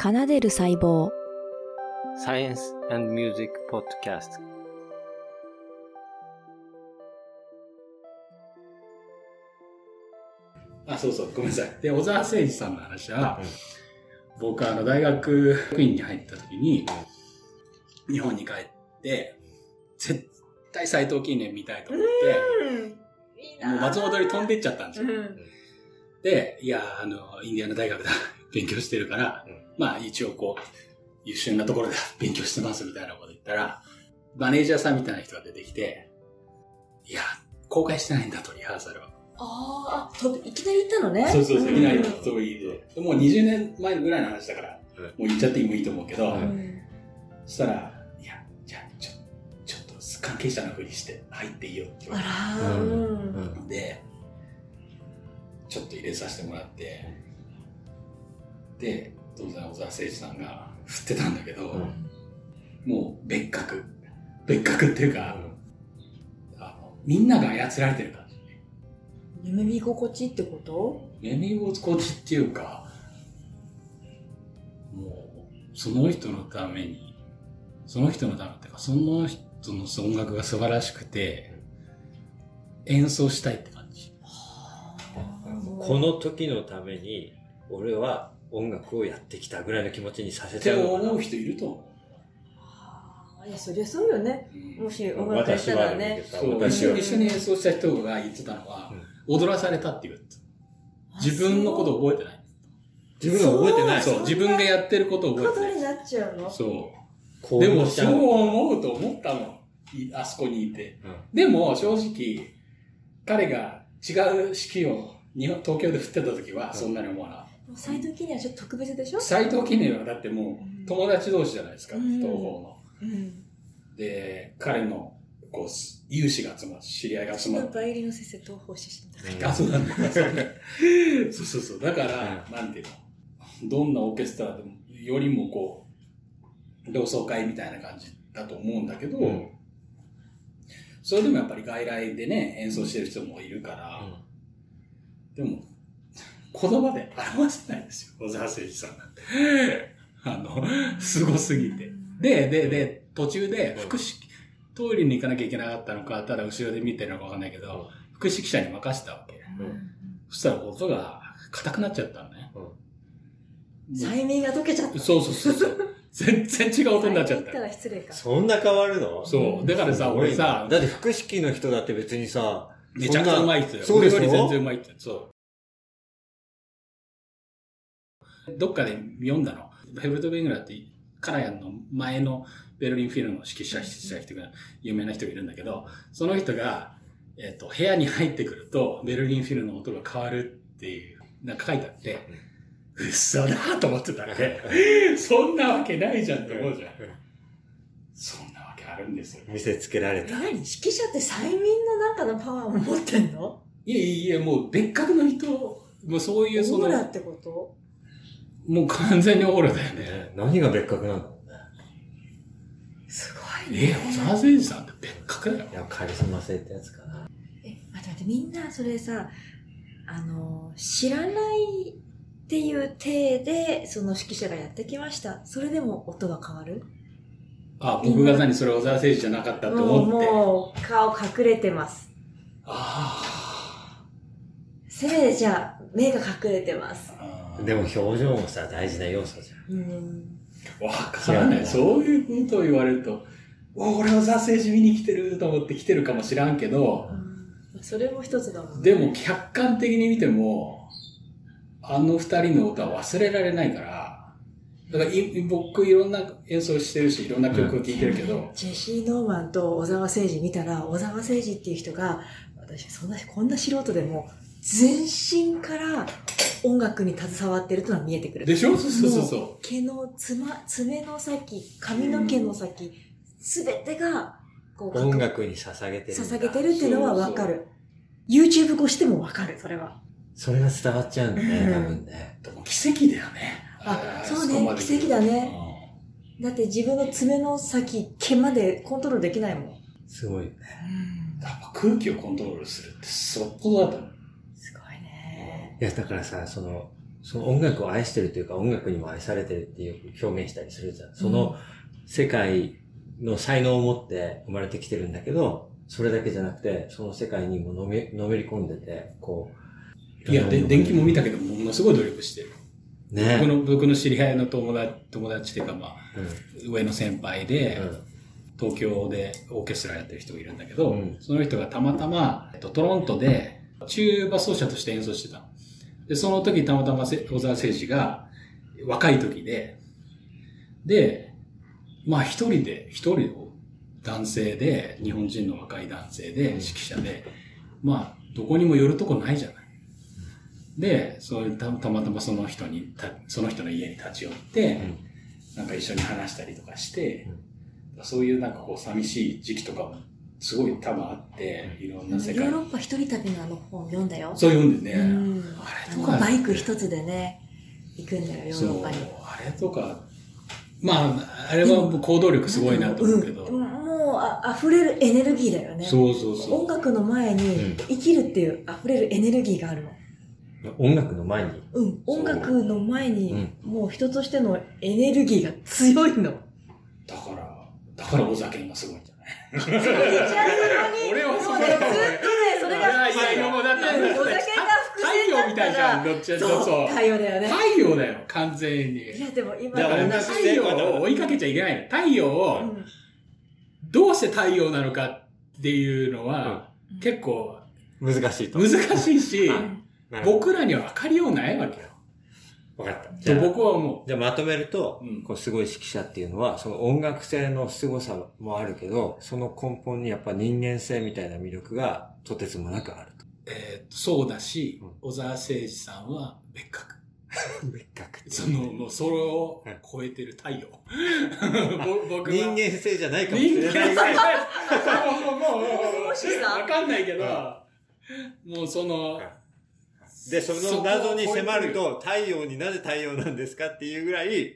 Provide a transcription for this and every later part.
奏でる細胞。Science and Music Podcast. あ、そうそう、ごめんなさい。で、小沢誠二さんの話は、僕あの大学院に入った時に、日本に帰って、絶対斎藤記念見たいと思って、もう松本に飛んでっちゃったんですよ。で、いや、あの、インディアナ大学だ、勉強してるから、うん。まあ一応こう、優秀なところで 勉強してますみたいなこと言ったら、マネージャーさんみたいな人が出てきて、いや、公開してないんだと、リハーサルは。あーあ、といきなり行ったのね。そうそうそう、いきなりうんそういいで。もう20年前ぐらいの話だから、うん。もう言っちゃってもいいと思うけど、ううん。そしたら、いや、じゃあ、ちょ、ちょっと関係者のふりして入っていいよって言われあらー、うん。うん。うんて、ちょっと入れさせてもらって、で、当然小沢誠二さんが振ってたんだけど、もう別格。別格っていうか、あの、みんなが操られてる感じ。夢見心地ってこと？夢心地っていうか、もう、その人のために、その人のためっていうか、その人の音楽が素晴らしくて、演奏したいって感じ。この時のために俺は音楽をやってきたぐらいの気持ちにさせって思う人いると思あーいや、そりゃそうよね。う。うんもし音楽やったらね。そう私は一緒一緒に演奏した人が言ってたのは、踊らされたって言う。自分のことを覚えてない。自分が覚えてないそう、自分がやってることを覚えてない。ことになっちゃうのそう。こでも、そう思うと思ったの。いあそこにいて。うんでも、正直、彼が違う式を日本東京で振ってた時は、そんなに思わなかっ斎藤記念はちょっと特別でしょ？た。斎藤記念はだってもうんう、友達同士じゃないですか、うん東方の。うん。で、彼の、こう、有志が集まって、知り合いが集まって。バイオリンの先生、東方出身だ。あ、そうなんだ。そうそうそう。だから、なんていうの、どんなオーケストラでも、よりもこう、同窓会みたいな感じだと思うんだけど、うんそれでもやっぱり外来でね、演奏してる人もいるから、でも、言葉で表せないですよ、小沢誠二さんなんて。あの、すごすぎて。で、で、で、途中で、うん福祉、トイレに行かなきゃいけなかったのか、ただ後ろで見てるのかわかんないけど、福祉記者に任せたわけ。うんそしたら音が硬くなっちゃったのね。催眠が解けちゃった。そうそうそうそう。全然違う音になっちゃったた。ら失礼か。そんな変わるの？そう。だからさ、俺さ、だって複式の人だって別にさ、めちゃくちゃうまいっすよ。そうでしょ俺より全然うまいって。そう。どっかで読んだの？ヘルベト・ベングラーって、カラヤンの前のベルリンフィルの指揮者した人が、有名な人がいるんだけど、その人が、えっ、と、部屋に入ってくると、ベルリンフィルの音が変わるっていう、なんか書いてあって、嘘だと思ってたらね、そんなわけないじゃんって思うじゃん。そんなわけあるんですよ。見せつけられえ、た。何？指揮者って催眠のなんかのパワーを持ってんの？いやいやいや、もう別格の人、もうそういうその、オーラってこと？もう完全にオーラだよね。ね何が別格なんだろうね。すごいえ、ね。小沢誠二さんって別格だよい。や、カリスマ性ってやつかな。え、待って待って、みんなそれさ、あの、知らないっていう体で、その指揮者がやってきました。それでも音が変わる？あ、僕が何それ小沢誠二じゃなかったってもう、思って。もう、顔隠れてます。あせめてじゃあ、目が隠れてます。あ。でも表情もさ、大事な要素じゃん。うん。わからない。そういうことを言われると、お俺小沢誠二見に来てると思って来てるかもしらんけど、それも一つだもんね。でも客観的に見ても、あの二人の歌は忘れられないから、だからい僕いろんな演奏してるし、いろんな曲を聴いてるけど、ジェシー・ノーマンと小沢誠二見たら、小沢誠二っていう人が、私、そんな、こんな素人でも、全身から音楽に携わってるというのは見えてくる。でしょ？そうそうそうもそう毛のつま、爪の先、髪の毛の先、すべてが、こう、音楽に捧げてる。捧げてるっていうのはわかる。YouTube 越してもわかる、それは。それが伝わっちゃうんだね、うん多分ね。でも奇跡だよね。あーそうね奇跡だねだって自分の爪の先、毛までコントロールできないもん。すごいよね。やっぱ空気をコントロールするってそっぽどだと思う。いや、だからさ、その、その音楽を愛してるというか音楽にも愛されてるっていう表現したりするじゃん。その世界の才能を持って生まれてきてるんだけど、それだけじゃなくて、その世界にものめ、のめり込んでて、こう。いや、で、電気も見たけけど、ものすごい努力してる。ね僕の、僕の知り合いの友達、友達っていうか、まあ、う上の先輩で、ん。うん。東京でオーケストラやってる人がいるんだけど、うんその人がたまたま、えっと、トロントでチューバ奏者として演奏してたの。で、その時たまたませ小沢誠二が若い時で、で、まあ一人で、一人の男性で、日本人の若い男性で、指揮者で、まあ、どこにも寄るとこないじゃない。で、そういうたたまたまその人にた、その人の家に立ち寄って、なんか一緒に話したりとかして、そういうなんかこう寂しい時期とかもすごい多分あって、いろんな世界ヨーロッパ一人旅のあの本読んだよ。そう読んでね、うんあれとか、バイク一つでね、行くんだよ、ヨーロッパに。あれとか、まあ、あれは行動力すごいなと思うけど、うん、もうあ溢れるエネルギーだよね。そうそうそう。音楽の前に生きるっていう溢れるエネルギーがあるの。音楽の前に。うん、音楽の前にうんもう人としてのエネルギーが強いの。だから、だからお酒がすごい 俺はもうね、ずっとね、それがいやいやいやもうだってうんお太陽みたいじゃん、どっちかというとそう、太陽だよね。太陽だよ、完全に。いや、でも今いやの同じ太陽を追いかけちゃいけないの。太陽うを、んどうして太陽なのかっていうのは、うん結構難しいと。難しいし、僕らには分かりようないわけよ。わかった。じゃとあ、僕は思じゃあまとめると、うんこうすごい指揮者っていうのは、その音楽性の凄さもあるけど、その根本にやっぱ人間性みたいな魅力がとてつもなくあると。う。えーそうだしうん、小沢誠二さんは別格。別格その、もうそれを超えてる太陽。ぼ僕は人間性じゃないかもし人間れないぐらい。もう、もう、もう、もしさわかんないけど、もうその、で、その謎に迫ると、太陽になぜ太陽なんですかっていうぐらい、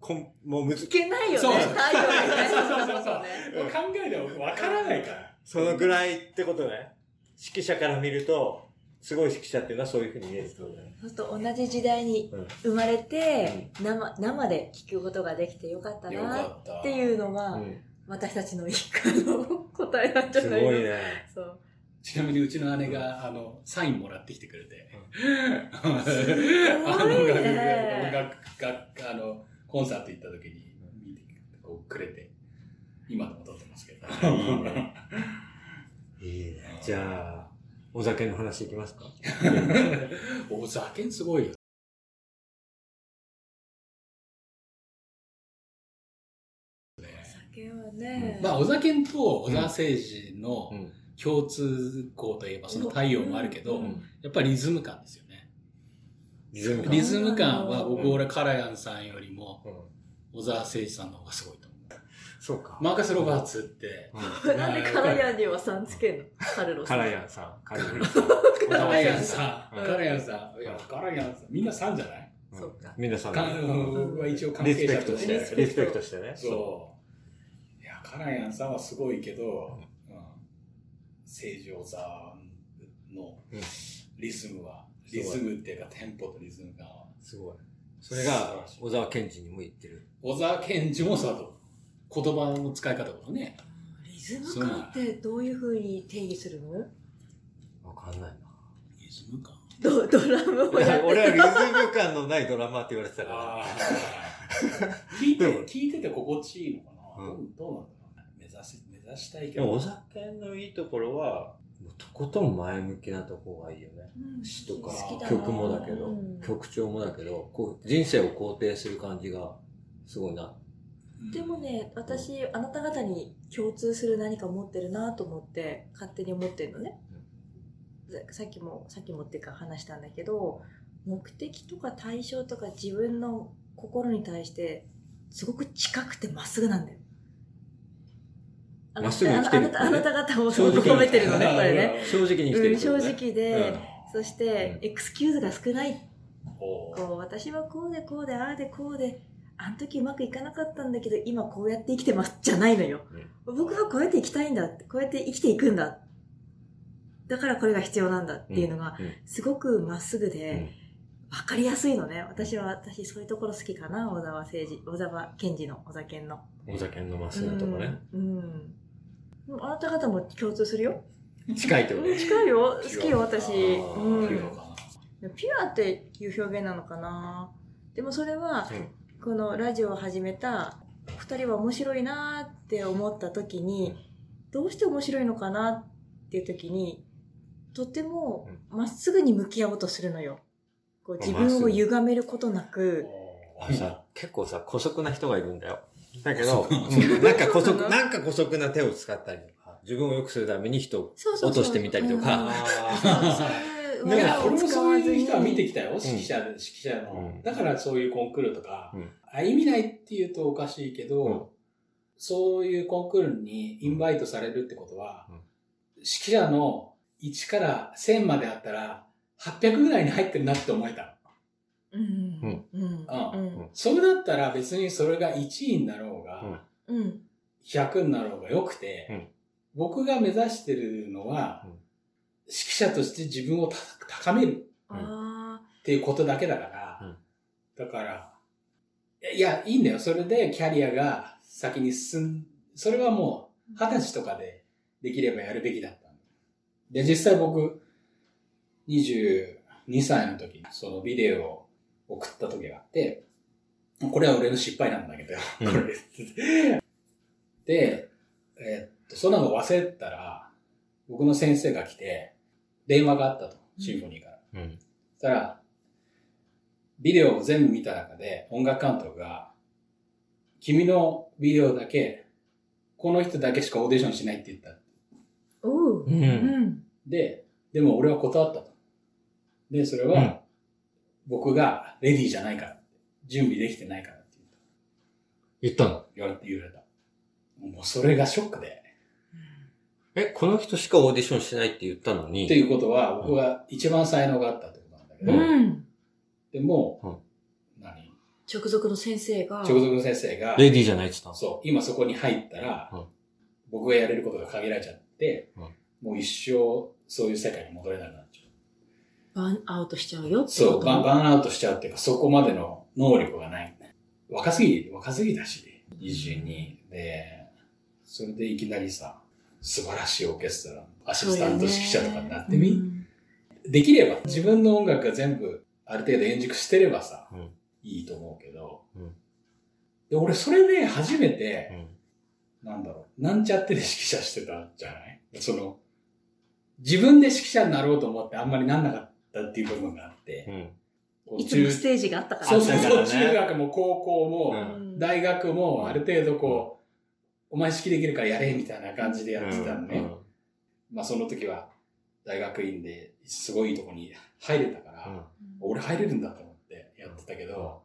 こんもうむずい、けないよね、そう太陽にね。そうそうそうそうねもう考えでもわからないから。そのぐらいってことね。指揮者から見ると、すごい指揮者っていうのはそういうふうに見えるってことね。そうすると同じ時代にうん生まれて、生生で聞くことができてよかったよなかっていうのが、うん私たちの一家の答えなんじゃないの？すごいね。そう。ちなみにうちの姉が、あの、サインもらってきてくれて。あの、あの、コンサート行った時に、見て、こう、くれて、今でも撮ってますけど。いいね。いいね。じゃあ、お酒の話いきますか？お酒すごいよ。酒はね、まあ、お酒と小沢誠二のうん。共通項といえば、その太陽もあるけど、うんやっぱりリズム感ですよね。リズム感。リズム感は僕、うん俺、カラヤンさんよりも、うん小沢誠二さんの方がすごいと思そうか。う。マーカス・ロバーツって、うんなんでカラヤンにはさんつけんの？カルロス。カラヤンさん、カラヤンさん。カラヤンさん、うんカラヤンさん、いや、カラヤンさん、みんなさんじゃない？うんそうかみんなさん。は一応関リス係者ペクトして、として。リスペクトしてね。そう。いや、カラヤンさんはすごいけど、うん、正常さんのうんリズムは、すごいリズムっていうかテンポとリズムが、すごい。それが、小沢健二にも言ってる。小沢健二もそうだと。言葉の使い方とかね。リズム感ってどういうふうに定義するの？わかんないリズム感？ドドラムをやな。って俺はリズム感のないドラマって言われてたから。聞いて聞いてて心地いいのかな、うんどうなんだろう？し、目指したいけど。小沢のいいところは、もうとことん前向きなとこがいいよね。うん詩とか好きだな曲もだけど、うん曲調もだけど、こう、人生を肯定する感じが、すごいな。でもね、私、あなた方に共通する何か持ってるなと思って、勝手に思ってるのね。さっきも、さっきもっていうか話したんだけど、目的とか対象とか自分の心に対して、すごく近くてまっすぐなんだよ。まっすぐに来てるね。あなたあなた方も正直に褒めてるのね、これね。正直に生きてるってことね、直で、うん。そして、エクスキューズが少ない。こう私はこうでこうでああでこうであの時うまくいかなかったんだけど今こうやって生きてますじゃないのよ、僕はこうやって生きたいんだってこうやって生きていくんだ。だからこれが必要なんだっていうのがうん。すごくまっすぐで、わかりやすいのね。私は、私そういうところ好きかな、小沢誠二、小沢健二の小沢健の。お酒飲ますのとかね。うん。うん。あなた方も共通するよ。近いってこと？近いよ。好きよ、私。うん。ピュアかな。ピュアっていう表現なのかな。でもそれは、このラジオを始めた二人は面白いなって思った時に、どうして面白いのかなっていう時に、とてもまっすぐに向き合おうとするのよ。こう自分を歪めることなく、あのさ、結構さ、古速な人がいるんだよ。だけど、うん。なんか古速、なんか古速な手を使ったりとか、自分を良くするために人を落としてみたりとか、うん。いや、技を俺もそういう人は見てきたよ、指揮者で、指揮者の。うん。だからそういうコンクールとか、うん。歩みないって言うとおかしいけど、うん。そういうコンクールにインバイトされるってことは、うん。指揮者の1から1000まであったら、800ぐらいに入ってるなって思えた。うん。うん。うん。それだったら別にそれが1位になろうが、うん。100になろうがよくて、うん僕が目指してるのは、うん指揮者として自分をた高めるっていうことだけだから、うんだから、いや、いいんだよ。それでキャリアが先に進ん、それはもう二十歳とかでできればやるべきだったんだ。で、実際僕、22歳の時にそのビデオを送った時があって、これは俺の失敗なんだけど、うんこれ。で、えっと、そんなの忘れてたら、僕の先生が来て、電話があったと、シンフォニーから。うん。そしたら、ビデオを全部見た中で音楽監督が、君のビデオだけ、この人だけしかオーディションしないって言った。おう。う。うんん。で、でも俺は断ったと。で、それは、うん僕がレディーじゃないから。準備できてないからって言った。の？言われて言われた。もうそれがショックで。え、この人しかオーディションしないって言ったのに？って、いうことは、僕が一番才能があったってことなんだけど、うん。でも、何？直属の先生が、直属の先生が、レディーじゃないって言ったの？そう、今そこに入ったら、うん。僕がやれることが限られちゃって、うん。もう一生そういう世界に戻れなくな。バーンアウトしちゃうよってそう、ことバンバーンアウトしちゃうっていうか、そこまでの能力がない。若すぎ、若すぎだし、22で、それでいきなりさ、素晴らしいオーケストラのアシスタント指揮者とかになってみ、うんできれば、自分の音楽が全部ある程度円熟してればさ、うん。いいと思うけど、うん。で俺それで初めて、うん。なんだろう、なんちゃってで指揮者してたんじゃない？その、自分で指揮者になろうと思ってあんまりなんなかったっていう部分があって、うん。いつもステージがあったから。そうそうそう、中学も。高校も、うん。大学もある程度こう、お前指揮できるからやれみたいな感じでやってたのね。うん。まあその時は大学院ですごいいいとこに入れたから、うん。俺入れるんだと思ってやってたけど、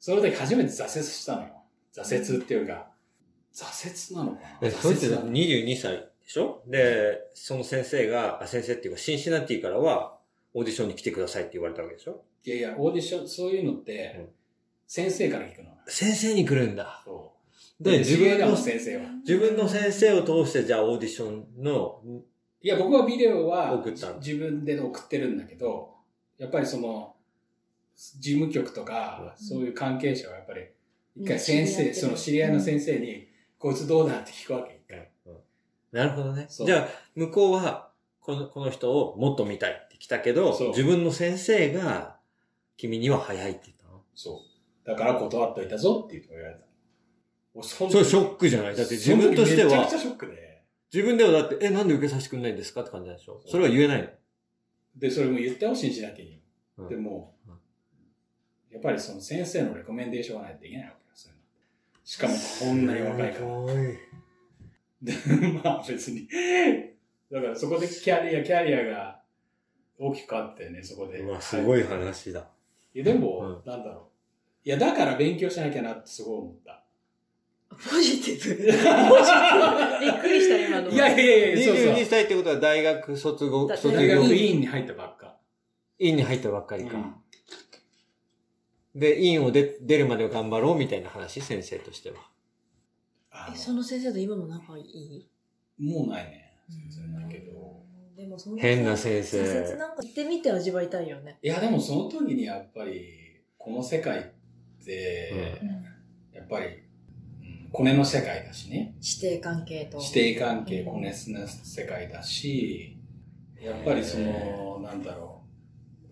その時初めて挫折したのよ。挫折っていうか、挫折なのかな？挫折なの22歳でしょ？で、その先生が、あ、先生っていうか、シンシナティからは、オーディションに来てくださいって言われたわけでしょ？いやいや、オーディション、そういうのっうんて、先生から聞くの。先生に来るんだ。そう。で、自分の、先生は。自分の先生を通して、じゃあオーディションの、いや、僕はビデオは送ったの自分で送ってるんだけど、やっぱりその、事務局とか、うんそういう関係者はやっぱり、一回うん先生、その知り合いの先生に、こいつどうだって聞くわけ、一回。なるほどね。そうじゃあ、向こうは、この、この人をもっと見たいって来たけど自分の先生が、君には早いって言ったの？そう。だから断っといたぞって言われた。俺それ時ショックじゃない？だって自分としてはめちゃくちゃ、ショックで。自分ではだって、え、なんで受けさせてくんないんですか？って感じでしょ？それは言えないの？で、それも言ってほしいしなきゃに。うんでもうん、やっぱりその先生のレコメンデーションがないとできないわけよ、そういうのしかもこんなに若いから。で、まあ別に。だからそこでキャリア、キャリアが大きく変わってね、そこで。うわ、すごい話だ。いや、でも、なんだろう。いや、だから勉強しなきゃなってすごい思った。ポジティブ。ポジティブ。びっくりした、今の。いやいやいや、そうそう。22歳ってことは大学卒業、だ卒大業学院に入ったばっか。院に入ったばっかりか。うんで、院を出出るまで頑張ろうみたいな話、先生としては。あえその先生と今も仲いい？のもうないね。全然ないけど。でもそんな変な先生なんか行ってみて味わいたいよね。いや、でもその時にやっぱり、この世界って、やっぱり、うんコネの世界だしね。師弟関係と。師弟関係、コネの世界だし、やっぱりその、なんだろ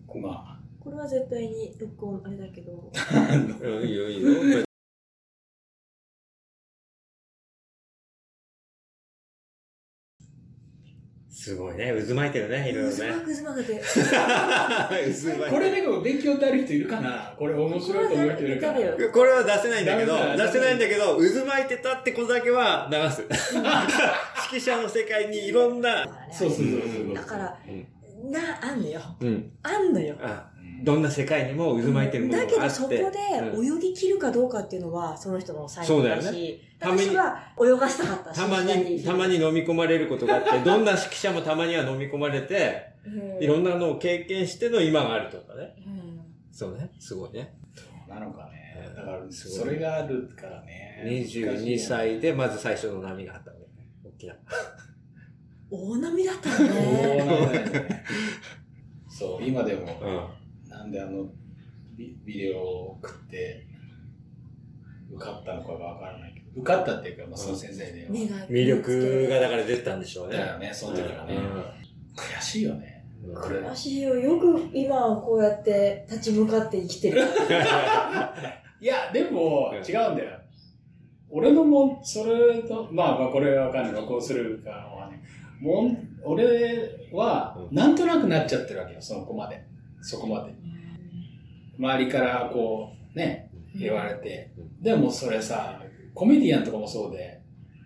う。まこれは絶対に録音あれだけど。あ、うんいいよいいよ。すごいね。渦巻いてるね、いろいろね。渦巻く渦巻くで。渦巻いこれでも勉強ってある人いるかな？これ面白いと思う人いるかな？これは出せないんだけど、出せないんだけど、渦巻いてたってことだけは流す。指揮者の世界にいろんな、そうそうそうそう。だから、うん。な、あんのよ。うん。あんのよ。あどんな世界にも渦巻いてるものがあって。だけどそこでうん泳ぎ切るかどうかっていうのはその人の才能だそうだよし、たまに私は泳がしたかったし。たまに、たまに飲み込まれることがあって、どんな指揮者もたまには飲み込まれて、うん、いろんなのを経験しての今があるとかね。うんそうね。すごいね。なのかね。だから、すごいそれがあるからね。22歳でまず最初の波があったわけね。大きな。大波だったね。なんだよね。そう、今でも、うん。なんであのビビデオを送って受かったのかがわからないけど、受かったっていうか、まあ、その先生で、魅力がだから出たんでしょうね。だよね、その時はね。悔しいよね。悔しいよ。よく今はこうやって立ち向かって生きてる。いや、でもうん違うんだよ。俺のもん、それと、まあまあこれはわかんない。録音するかはね。もん、俺は、うなんとなくなっちゃってるわけよ、そこまで。そこまで。周りからこう、ね、言われて。でもそれさ、コメディアンとかもそうで、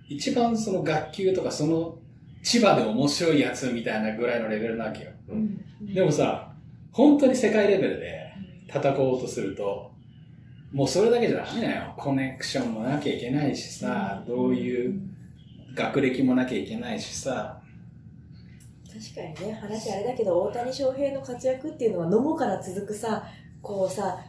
一番その学級とかその千葉で面白いやつみたいなぐらいのレベルなわけよ。うんでもさ、本当に世界レベルで叩こうとすると、もうそれだけじゃダメだよ。コネクションもなきゃいけないしさ、どういう学歴もなきゃいけないしさ、確かにね話あれだけど大谷翔平の活躍っていうのは野茂から続くさこうさ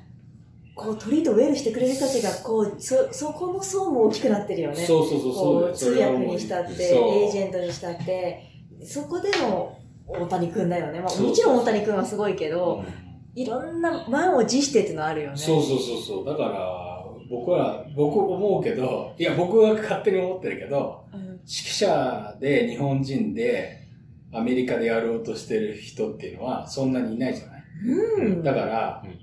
こうトリートウェルしてくれる人たちがこうそそこの層も大きくなってるよね。そうそうそうそう通訳にしたってエージェントにしたって。そこでの大谷君だよね、まあ、もちろん大谷君はすごいけど、うん。いろんな満を持してっていうのあるよね。そうそうそうそう。だから、僕は、僕思うけど、いや、僕は勝手に思ってるけど、うん。指揮者で日本人でアメリカでやろうとしてる人っていうのはそんなにいないじゃない？うん。だから、うん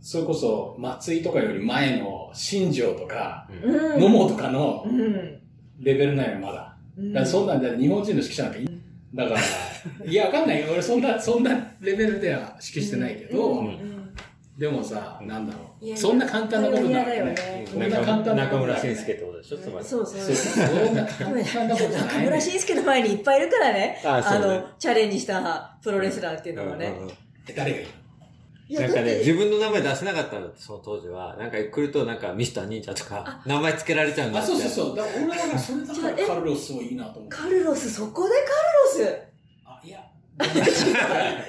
それこそ松井とかより前の新庄とか、うん。野茂とかのうん。レベルなんよ、まだ。うん。だからそんなんだ日本人の指揮者なんかいだから、いや、わかんないよ。俺そんな、そんなレベルでは指揮してないけど、でもさ、なんだろいやう。そんな簡単なことな嫌だよいよね。ねそんな簡単な中村ことない。よね慎介ってことでしょつまり。そうそうそう。そんな簡単なことない。ね。村慎介の前にいっぱいいるからね。あのチャレンジしたプロレスラーっていうのはね、うんうんうん。え誰がいいいやなんかね、自分の名前出せなかったんだって、その当時は。なんか来ると、なんかミスター忍者とか、名前つけられちゃうんだあ、って。そうそうそう。だから俺はそれだからカルロスもいいなと思って。カルロスそこでカルロス？あ、いや。い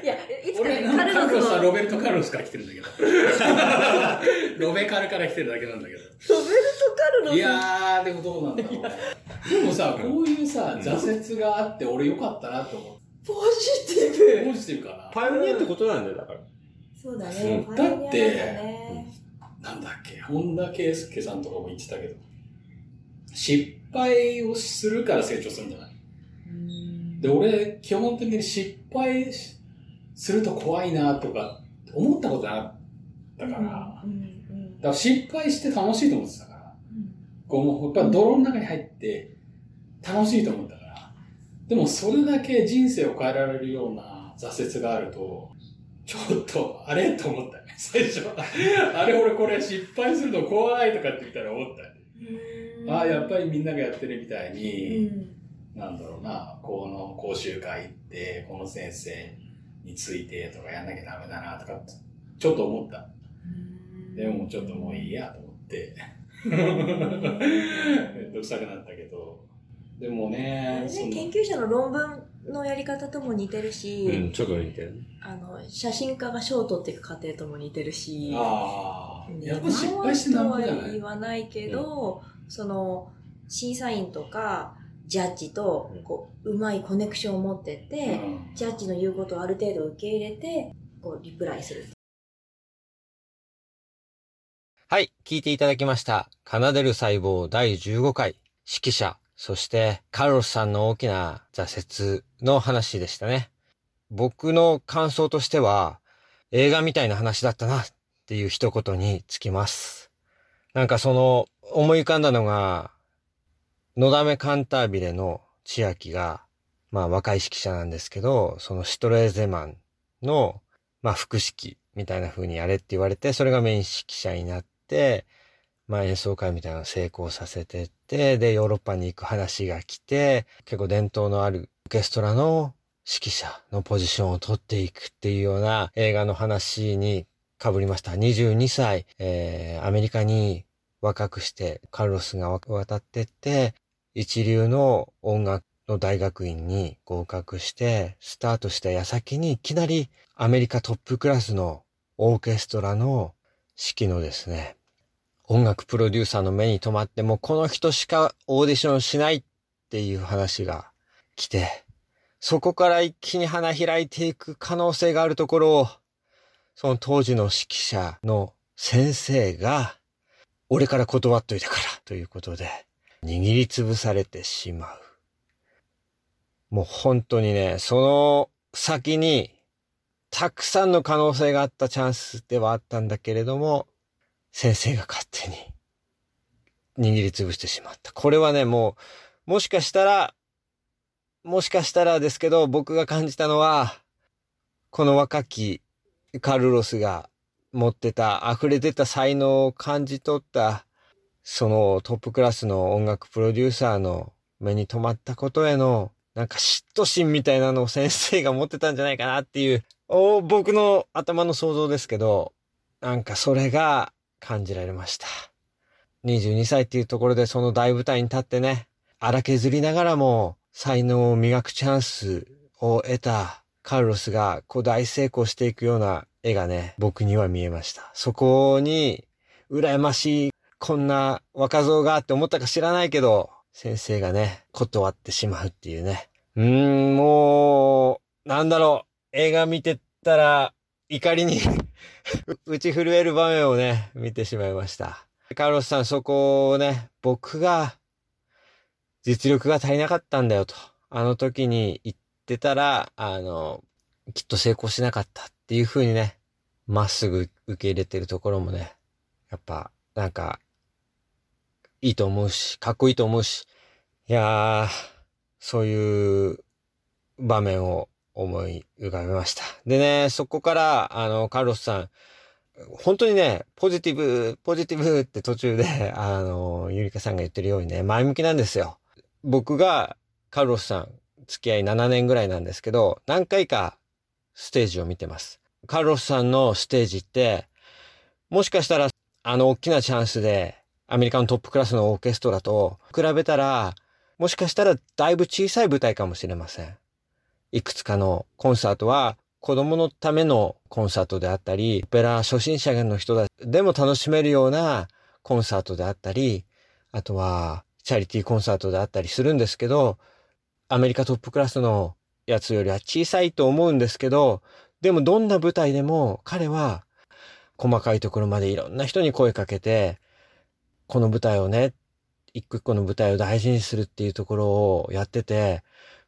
やいつか俺ねカルロスはカルロスのロロベルト・カルロスから来てるんだけど。ロベカルから来てるだけなんだけど。ベルト・カルロス？いやー、でもどうなんだろうね。でもさ、こういうさ、挫折があって俺よかったなと思って。ポジティブポジティブかな。パイオニアってことなんだよ、だから。そうだね、だってねなんだっけ、本田圭佑さんとかも言ってたけど、失敗をするから成長するんじゃない？うん。で、俺、基本的に失敗しすると怖いなとか、思ったことなかったから、だかうんうんら失敗して楽しいと思ってたから、うん。こうもうやっぱ泥の中に入って楽しいと思ったから、でもそれだけ人生を変えられるような挫折があると、ちょっと、あれ？と思ったよね、最初は。あれ俺これ失敗するの怖いとかって言ったら思ったよね。うんああ、やっぱりみんながやってるみたいうに、んなんだろうな、この講習会行って、この先生についてとかやんなきゃダメだなとかちょっと思った。でもちょっともういいやと思って。めんどくさくなったけど。でもあね、ね研究者の論文のやり方とも似てるし、うん、ちょっと似てる。ね。あの写真家が賞を取っていく過程とも似てるしああ、ねやっぱ失敗してなんぼじゃとはない言わないけど、その審査員とかジャッジとこううまいコネクションを持ってって、うん。ジャッジの言うことをある程度受け入れてこうリプライするはい、聞いていただきました。奏でる細胞第15回、指揮者、そしてカルロスさんの大きな挫折の話でしたね。僕の感想としては、映画みたいな話だったなっていう一言につきます。なんかその、思い浮かんだのが、のだめカンタービレの千秋が、まあ若い指揮者なんですけど、そのシトレーゼマンの、まあ副指揮みたいな風にやれって言われて、それがメイン指揮者になって、まあ演奏会みたいなのを成功させてって、で、ヨーロッパに行く話が来て、結構伝統のあるオーケストラの指揮者のポジションを取っていくっていうような映画の話に被りました。22歳、えー、アメリカに若くしてカルロスが渡ってって、一流の音楽の大学院に合格して、スタートした矢先にいきなりアメリカトップクラスのオーケストラの指揮のですね、音楽プロデューサーの目に留まってもこの人しかオーディションしないっていう話が来て、そこから一気に花開いていく可能性があるところを、その当時の指揮者の先生が、俺から断っといたからということで、握りつぶされてしまう。もう本当にね、その先に、たくさんの可能性があったチャンスではあったんだけれども、先生が勝手に握りつぶしてしまった。これはね、もう、もしかしたら、もしかしたらですけど、僕が感じたのは、この若きカルロスが持ってた、溢れ出た才能を感じ取った、そのトップクラスの音楽プロデューサーの目に留まったことへの、なんか嫉妬心みたいなのを先生が持ってたんじゃないかなっていう、お僕の頭の想像ですけど、なんかそれが感じられました。22歳っていうところでその大舞台に立ってね、荒削りながらも才能を磨くチャンスを得たカルロスがこう大成功していくような絵がね、僕には見えました。そこに、羨ましい、こんな若造がって思ったか知らないけど、先生がね、断ってしまうっていうね。うーん、もう、なんだろう、映画見てたら、怒りに 打ち震える場面をね、見てしまいました。カルロスさん、そこをね、僕が、実力が足りなかったんだよと。あの時に言ってたら、あの、きっと成功しなかったっていう風にね、まっすぐ受け入れてるところもね、やっぱ、なんか、いいと思うし、かっこいいと思うし、いやー、そういう場面を思い浮かべました。でね、そこから、あの、カルロスさん、本当にね、ポジティブ、ポジティブって途中で、あの、ゆりかさんが言ってるようにね、前向きなんですよ。僕がカルロスさん、付き合い7年ぐらいなんですけど、何回かステージを見てます。カルロスさんのステージって、もしかしたら、あの大きなチャンスで、アメリカのトップクラスのオーケストラと比べたら、もしかしたらだいぶ小さい舞台かもしれません。いくつかのコンサートは子供のためのコンサートであったり、オペラ初心者の人でも楽しめるようなコンサートであったり、あとはチャリティーコンサートであったりするんですけど、アメリカトップクラスのやつよりは小さいと思うんですけど、でもどんな舞台でも彼は細かいところまでいろんな人に声かけて、この舞台をね、一個一個の舞台を大事にするっていうところをやってて、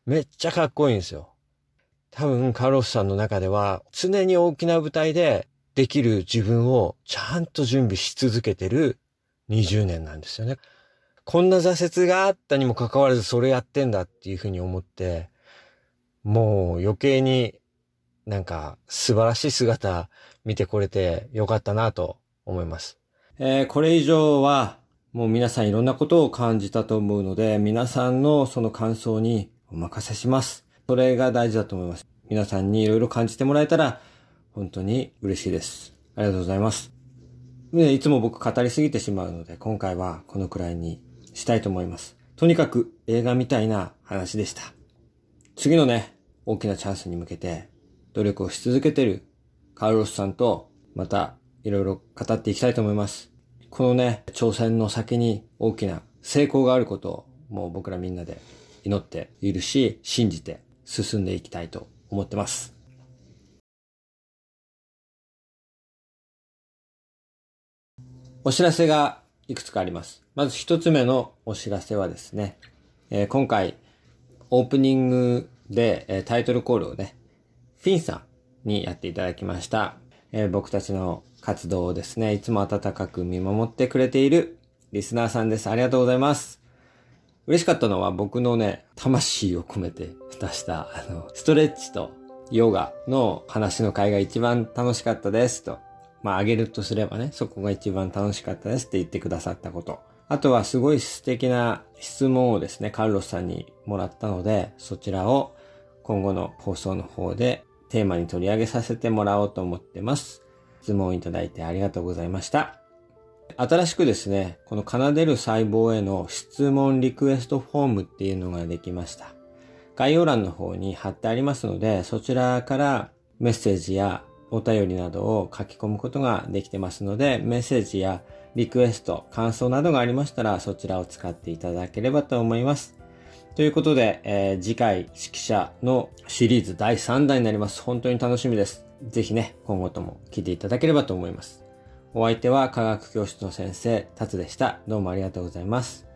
めっちゃかっこいいんですよ。多分カロスさんの中では常に大きな舞台でできる自分をちゃんと準備し続けてる20年なんですよね。こんな挫折があったにもかかわらずそれやってんだっていうふうに思って、もう余計になんか素晴らしい姿見てこれてよかったなと思います。えー、これ以上はもう皆さんいろんなことを感じたと思うので、皆さんのその感想にお任せします。それが大事だと思います。皆さんにいろいろ感じてもらえたら本当に嬉しいです。ありがとうございます。でいつも僕語りすぎてしまうので、今回はこのくらいにしたいと思います。とにかく映画みたいな話でした。次のね、大きなチャンスに向けて努力をし続けてるカルロスさんとまたいろいろ語っていきたいと思います。このね、挑戦の先に大きな成功があることをもう僕らみんなで祈っているし、信じて進んでいきたいと思ってます。お知らせがいくつかあります。まず一つ目のお知らせはですね、えー、今回オープニングで、えー、タイトルコールをね、フィンさんにやっていただきました。えー、僕たちの活動をですね、いつも温かく見守ってくれているリスナーさんです。ありがとうございます。嬉しかったのは僕のね、魂を込めて出した、あの、ストレッチとヨガの話の会が一番楽しかったですと。まあ、あげるとすればね、そこが一番楽しかったですって言ってくださったこと。あとはすごい素敵な質問をですね、カルロスさんにもらったので、そちらを今後の放送の方でテーマに取り上げさせてもらおうと思ってます。質問いただいてありがとうございました。新しくですね、この奏でる細胞への質問リクエストフォームっていうのができました。概要欄の方に貼ってありますので、そちらからメッセージやお便りなどを書き込むことができてますので、メッセージやリクエスト、感想などがありましたら、そちらを使っていただければと思います。ということで、えー、次回指揮者のシリーズ第3弾になります。本当に楽しみです。ぜひね、今後とも聞いていただければと思います。お相手は科学教室の先生、達でした。どうもありがとうございます。